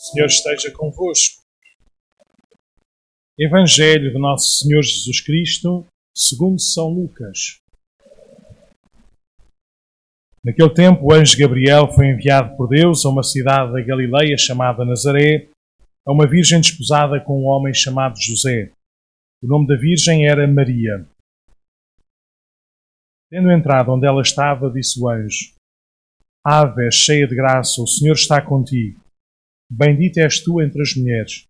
Senhor esteja convosco. Evangelho de Nosso Senhor Jesus Cristo, segundo São Lucas. Naquele tempo, o anjo Gabriel foi enviado por Deus a uma cidade da Galileia chamada Nazaré, a uma virgem desposada com um homem chamado José. O nome da virgem era Maria. Tendo entrado onde ela estava, disse o anjo: Ave, cheia de graça, o Senhor está contigo. Bendita és tu entre as mulheres.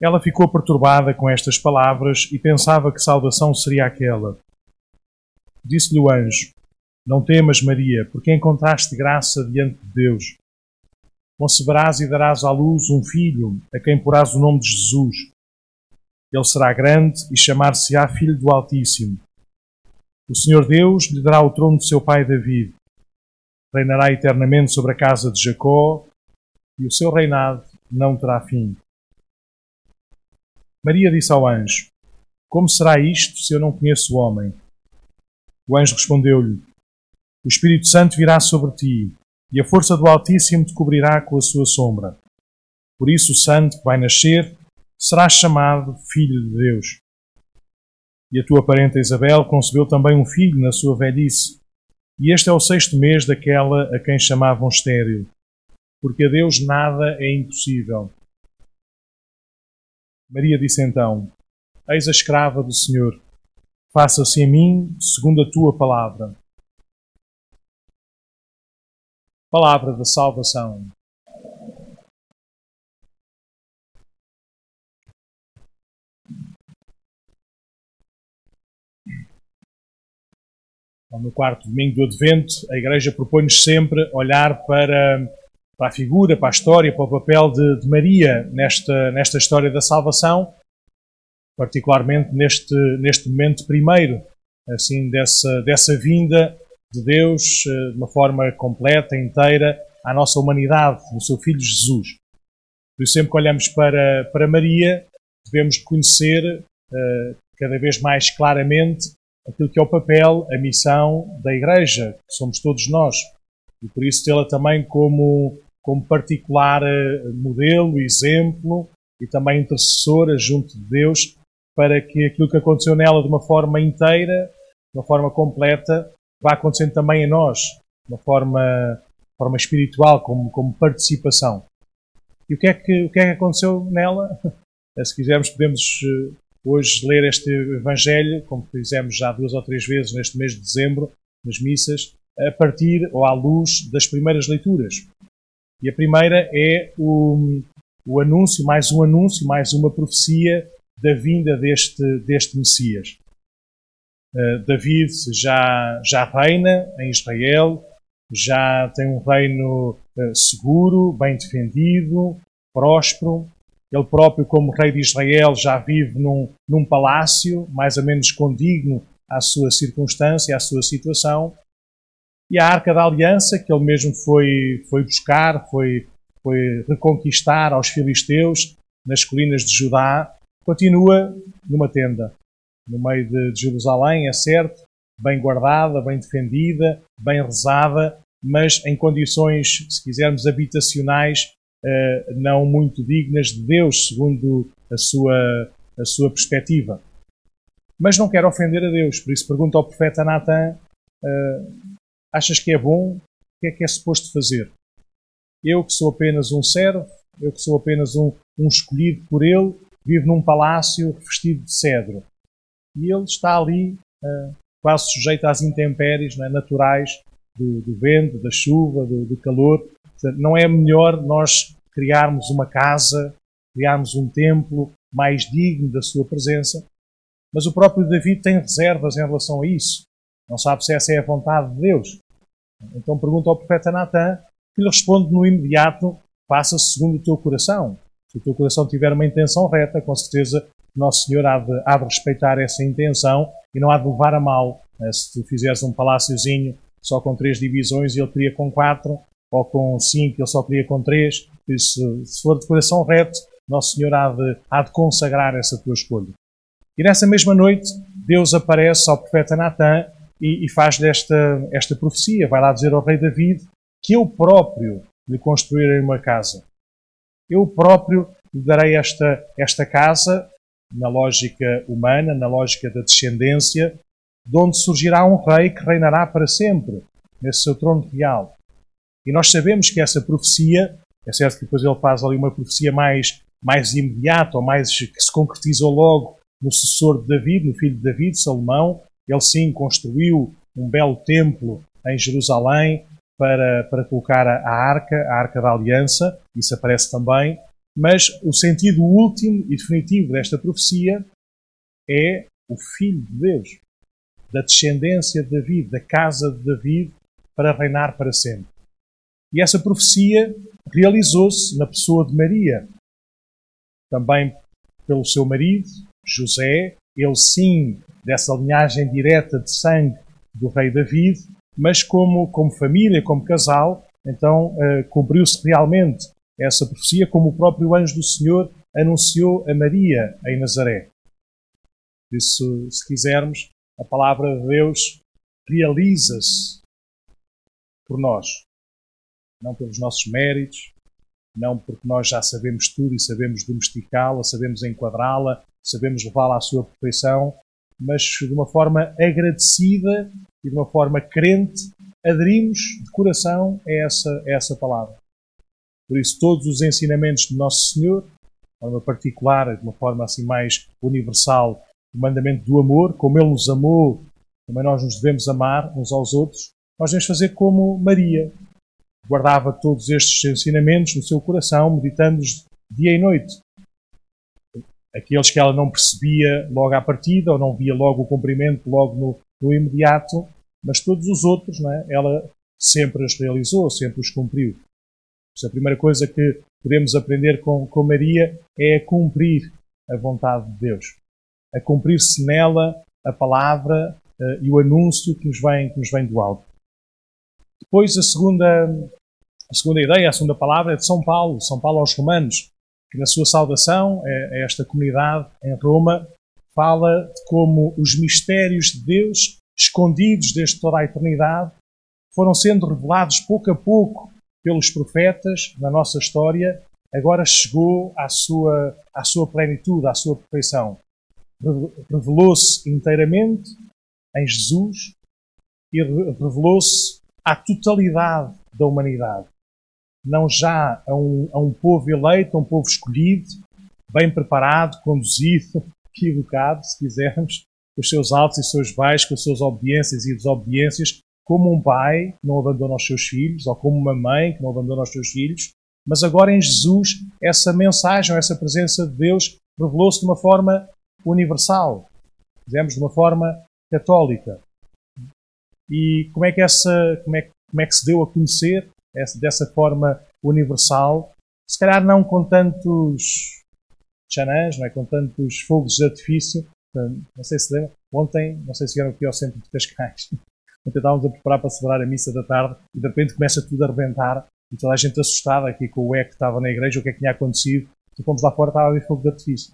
Ela ficou perturbada com estas palavras e pensava que saudação seria aquela. Disse-lhe o anjo: Não temas, Maria, porque encontraste graça diante de Deus. Conceberás e darás à luz um filho, a quem porás o nome de Jesus. Ele será grande e chamar-se-á Filho do Altíssimo. O Senhor Deus lhe dará o trono de seu pai David. Reinará eternamente sobre a casa de Jacó e o seu reinado não terá fim. Maria disse ao anjo: Como será isto se eu não conheço o homem? O anjo respondeu-lhe: O Espírito Santo virá sobre ti, e a força do Altíssimo te cobrirá com a sua sombra. Por isso, o santo que vai nascer será chamado Filho de Deus. E a tua parenta Isabel concebeu também um filho na sua velhice, e este é o sexto mês daquela a quem chamavam estéril porque a Deus nada é impossível. Maria disse então: Eis a escrava do Senhor, faça-se em mim segundo a tua palavra. Palavra da salvação. No quarto domingo do Advento, a Igreja propõe-nos sempre olhar para para a figura, para a história, para o papel de, de, Maria nesta, nesta história da salvação, particularmente neste, neste momento primeiro, assim, dessa, dessa vinda de Deus eh, de uma forma completa, inteira, à nossa humanidade, no seu Filho Jesus. Por isso, sempre que olhamos para, para Maria, devemos conhecer uh, cada vez mais claramente aquilo que é o papel, a missão da Igreja, que somos todos nós. E por isso tê-la também como como particular eh, modelo, exemplo e também intercessora junto de Deus para que aquilo que aconteceu nela de uma forma inteira, de uma forma completa, vá acontecendo também em nós, de uma forma, forma espiritual, como, como participação. E o que, é que, o que é que aconteceu nela? Se quisermos, podemos eh, hoje ler este Evangelho, como fizemos já duas ou três vezes neste mês de dezembro, nas missas, a partir ou à luz das primeiras leituras. E a primeira é o, o anúncio, mais um anúncio, mais uma profecia da vinda deste, deste Messias. Uh, David já, já reina em Israel, já tem um reino uh, seguro, bem defendido, próspero. Ele próprio, como rei de Israel, já vive num, num palácio, mais ou menos condigno à sua circunstância, à sua situação e a Arca da Aliança, que ele mesmo foi, foi buscar, foi, foi reconquistar aos filisteus nas colinas de Judá, continua numa tenda, no meio de, de Jerusalém, é certo, bem guardada, bem defendida, bem rezada, mas em condições, se quisermos, habitacionais eh, não muito dignas de Deus, segundo a sua, a sua perspectiva. Mas não quer ofender a Deus, por isso pergunta ao profeta Natan eh, Achas que é bom? O que é que é suposto fazer? Eu que sou apenas um servo, eu que sou apenas um, um escolhido por ele, vivo num palácio revestido de cedro. E ele está ali, uh, quase sujeito às intempéries é, naturais do, do, vento, da chuva, do, do calor. Portanto, não é melhor nós criarmos uma casa, criarmos um templo mais digno da sua presença? Mas o próprio David tem reservas em relação a isso. Não sabe se essa é a vontade de Deus. Então pergunta ao profeta Natan, que lhe responde no imediato: faça segundo o teu coração. Se o teu coração tiver uma intenção reta, com certeza Nosso Senhor há de, há de respeitar essa intenção e não há de levar a mal. Né? Se tu fizeres um paláciozinho só com três divisões e ele queria com quatro, ou com cinco ele só queria com três, se, se for de coração reto, Nosso Senhor há de, há de consagrar essa tua escolha. E nessa mesma noite, Deus aparece ao profeta Natan e, e faz desta esta profecia. Vai lá dizer ao rei David que eu próprio lhe construírem uma casa. Eu próprio lhe darei esta, esta casa, na lógica humana, na lógica da descendência, de onde surgirá um rei que reinará para sempre, nesse seu trono real. E nós sabemos que essa profecia, é certo que depois ele faz ali uma profecia mais, mais imediata, ou mais que se concretizou logo no sucessor de David, no filho de David, Salomão. Ele sim construiu um belo templo em Jerusalém para, para colocar a, arca, a arca da aliança, isso aparece também. Mas o sentido último e definitivo desta profecia é o Filho de Deus, da descendência de David, da casa de David, para reinar para sempre. E essa profecia realizou-se na pessoa de Maria, também pelo seu marido, José, ele sim, dessa linhagem direta de sangue do rei David, mas como, como família, como casal, então uh, cumpriu-se realmente essa profecia, como o próprio anjo do Senhor anunciou a Maria em Nazaré. Por isso, se quisermos, a palavra de Deus realiza-se por nós. Não pelos nossos méritos, não porque nós já sabemos tudo e sabemos domesticá-la, sabemos enquadrá-la, sabemos levá-la à sua perfeição, mas de uma forma agradecida e de uma forma crente, aderimos de coração a essa, a essa palavra. Por isso, todos os ensinamentos do Nosso Senhor, de forma particular, de uma forma assim mais universal, o mandamento do amor, como Ele nos amou, também nós nos devemos amar uns aos outros, nós devemos fazer como Maria. Guardava todos estes ensinamentos no seu coração, meditando-os dia e noite aqueles que ela não percebia logo à partida ou não via logo o cumprimento logo no, no imediato, mas todos os outros, é? ela sempre os realizou, sempre os cumpriu. a primeira coisa que podemos aprender com, com Maria é a cumprir a vontade de Deus, a cumprir-se nela a palavra uh, e o anúncio que nos vem, que nos vem do alto. Depois, a segunda, a segunda ideia, a segunda palavra é de São Paulo, São Paulo aos Romanos que na sua saudação a, é, é esta comunidade em Roma fala de como os mistérios de Deus, escondidos desde toda a eternidade, foram sendo revelados pouco a pouco pelos profetas na nossa história, agora chegou à sua, à sua plenitude, à sua perfeição. Revelou-se inteiramente em Jesus e revelou-se à totalidade da humanidade não já a um, a um povo eleito, a um povo escolhido, bem preparado, conduzido, educado, se quisermos, com os seus altos e os seus baixos, com as suas obediências e desobediências, como um pai que não abandona os seus filhos, ou como uma mãe que não abandona os seus filhos, mas agora em Jesus essa mensagem, essa presença de Deus revelou-se de uma forma universal, dizemos de uma forma católica. E como é que essa, como é, como é que se deu a conhecer? Dessa forma universal, se calhar não com tantos chanãs, não é? com tantos fogos de artifício. Não sei se lembra, ontem, não sei se vieram aqui ao centro de Cascais, ontem estávamos a preparar para celebrar a missa da tarde e de repente começa tudo a rebentar e toda a gente assustada aqui com o eco que estava na igreja, o que é que tinha acontecido. E fomos lá fora, estava a haver fogo de artifício.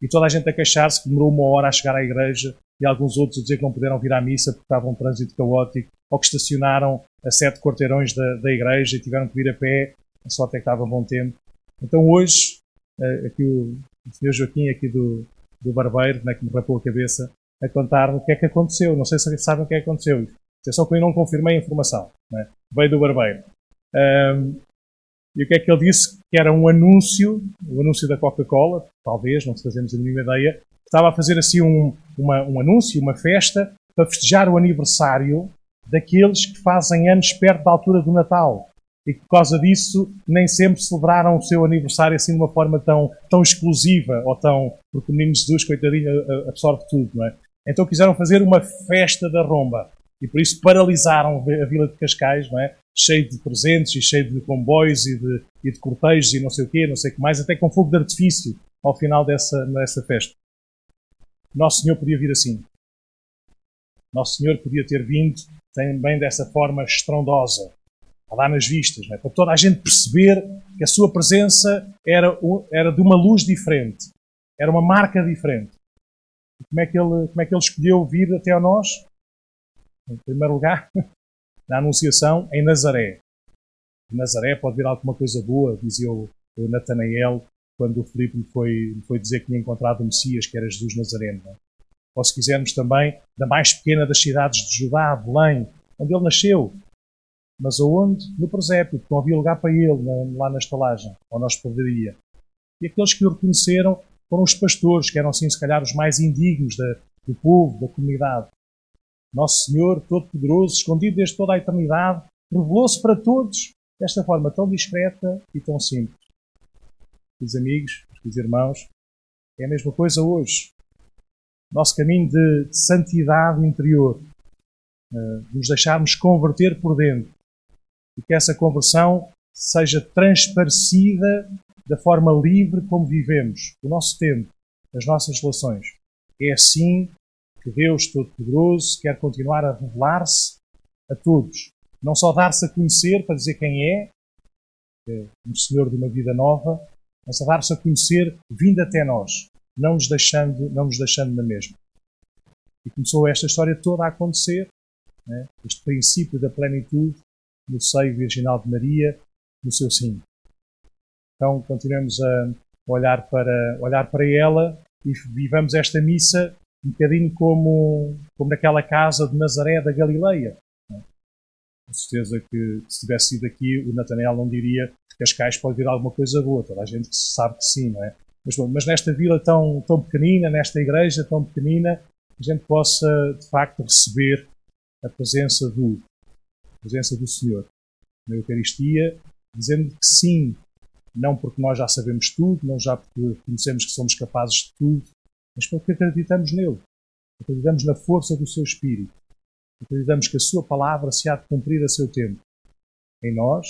E toda a gente a queixar-se que demorou uma hora a chegar à igreja e alguns outros a dizer que não puderam vir à missa porque estava um trânsito caótico ou que estacionaram a sete quarteirões da, da igreja e tiveram que vir a pé, só até que estava bom tempo. Então hoje, eh, aqui o, o senhor Joaquim, aqui do, do barbeiro, né, que me rapou a cabeça, a contar o que é que aconteceu. Não sei se sabem o que é que aconteceu. É só que eu não confirmei a informação. Né? Veio do barbeiro. Um, e o que é que ele disse? Que era um anúncio, o um anúncio da Coca-Cola, talvez, não fazemos a mínima ideia, estava a fazer assim um, uma, um anúncio, uma festa, para festejar o aniversário daqueles que fazem anos perto da altura do Natal. E que por causa disso nem sempre celebraram o seu aniversário assim de uma forma tão, tão exclusiva ou tão. Porque o menino Jesus, coitadinho, absorve tudo, não é? Então quiseram fazer uma festa da romba. E por isso paralisaram a vila de Cascais, não é? Cheio de presentes e cheio de comboios e de, e de cortejos e não sei o quê, não sei o que mais, até com fogo de artifício ao final dessa, dessa festa. Nosso Senhor podia vir assim. Nosso Senhor podia ter vindo também dessa forma estrondosa, a dar nas vistas, é? para toda a gente perceber que a sua presença era, era de uma luz diferente, era uma marca diferente. E como é, que ele, como é que ele escolheu vir até a nós? Em primeiro lugar, na Anunciação, em Nazaré. de Nazaré pode vir alguma coisa boa, dizia o, o Natanael quando o Filipe lhe foi, foi dizer que tinha encontrado o Messias, que era Jesus Nazareno. É? Ou se quisermos também, da mais pequena das cidades de Judá, Belém, onde ele nasceu. Mas aonde? No presépio, porque não havia lugar para ele lá na estalagem, ou na hospedaria. E aqueles que o reconheceram foram os pastores, que eram assim, se calhar, os mais indignos da, do povo, da comunidade. Nosso Senhor, Todo-Poderoso, escondido desde toda a eternidade, revelou-se para todos desta forma tão discreta e tão simples. Os amigos, os irmãos, é a mesma coisa hoje. Nosso caminho de, de santidade interior, de nos deixarmos converter por dentro e que essa conversão seja transparecida da forma livre como vivemos, o nosso tempo, as nossas relações. É assim que Deus Todo-Poderoso quer continuar a revelar-se a todos. Não só dar-se a conhecer para dizer quem é, é um Senhor de uma vida nova, mas a dar-se a conhecer vindo até nós, não nos deixando, não nos deixando na mesma. E começou esta história toda a acontecer, né? este princípio da plenitude no seio virginal de Maria, no seu sim. Então continuamos a olhar para, olhar para ela e vivamos esta missa um bocadinho como, como naquela casa de Nazaré da Galileia. Com certeza que se tivesse sido aqui, o Natanel não diria que Cascais pode vir alguma coisa boa. Toda a gente sabe que sim, não é? Mas, bom, mas nesta vila tão, tão pequenina, nesta igreja tão pequenina, a gente possa, de facto, receber a presença do, a presença do Senhor na Eucaristia, dizendo que sim, não porque nós já sabemos tudo, não já porque conhecemos que somos capazes de tudo, mas porque acreditamos nele. Acreditamos na força do seu Espírito. Acreditamos que a sua palavra se há de cumprir a seu tempo. Em nós,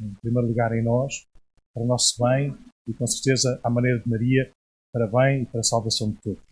em primeiro lugar em nós, para o nosso bem e com certeza à maneira de Maria, para bem e para a salvação de todos.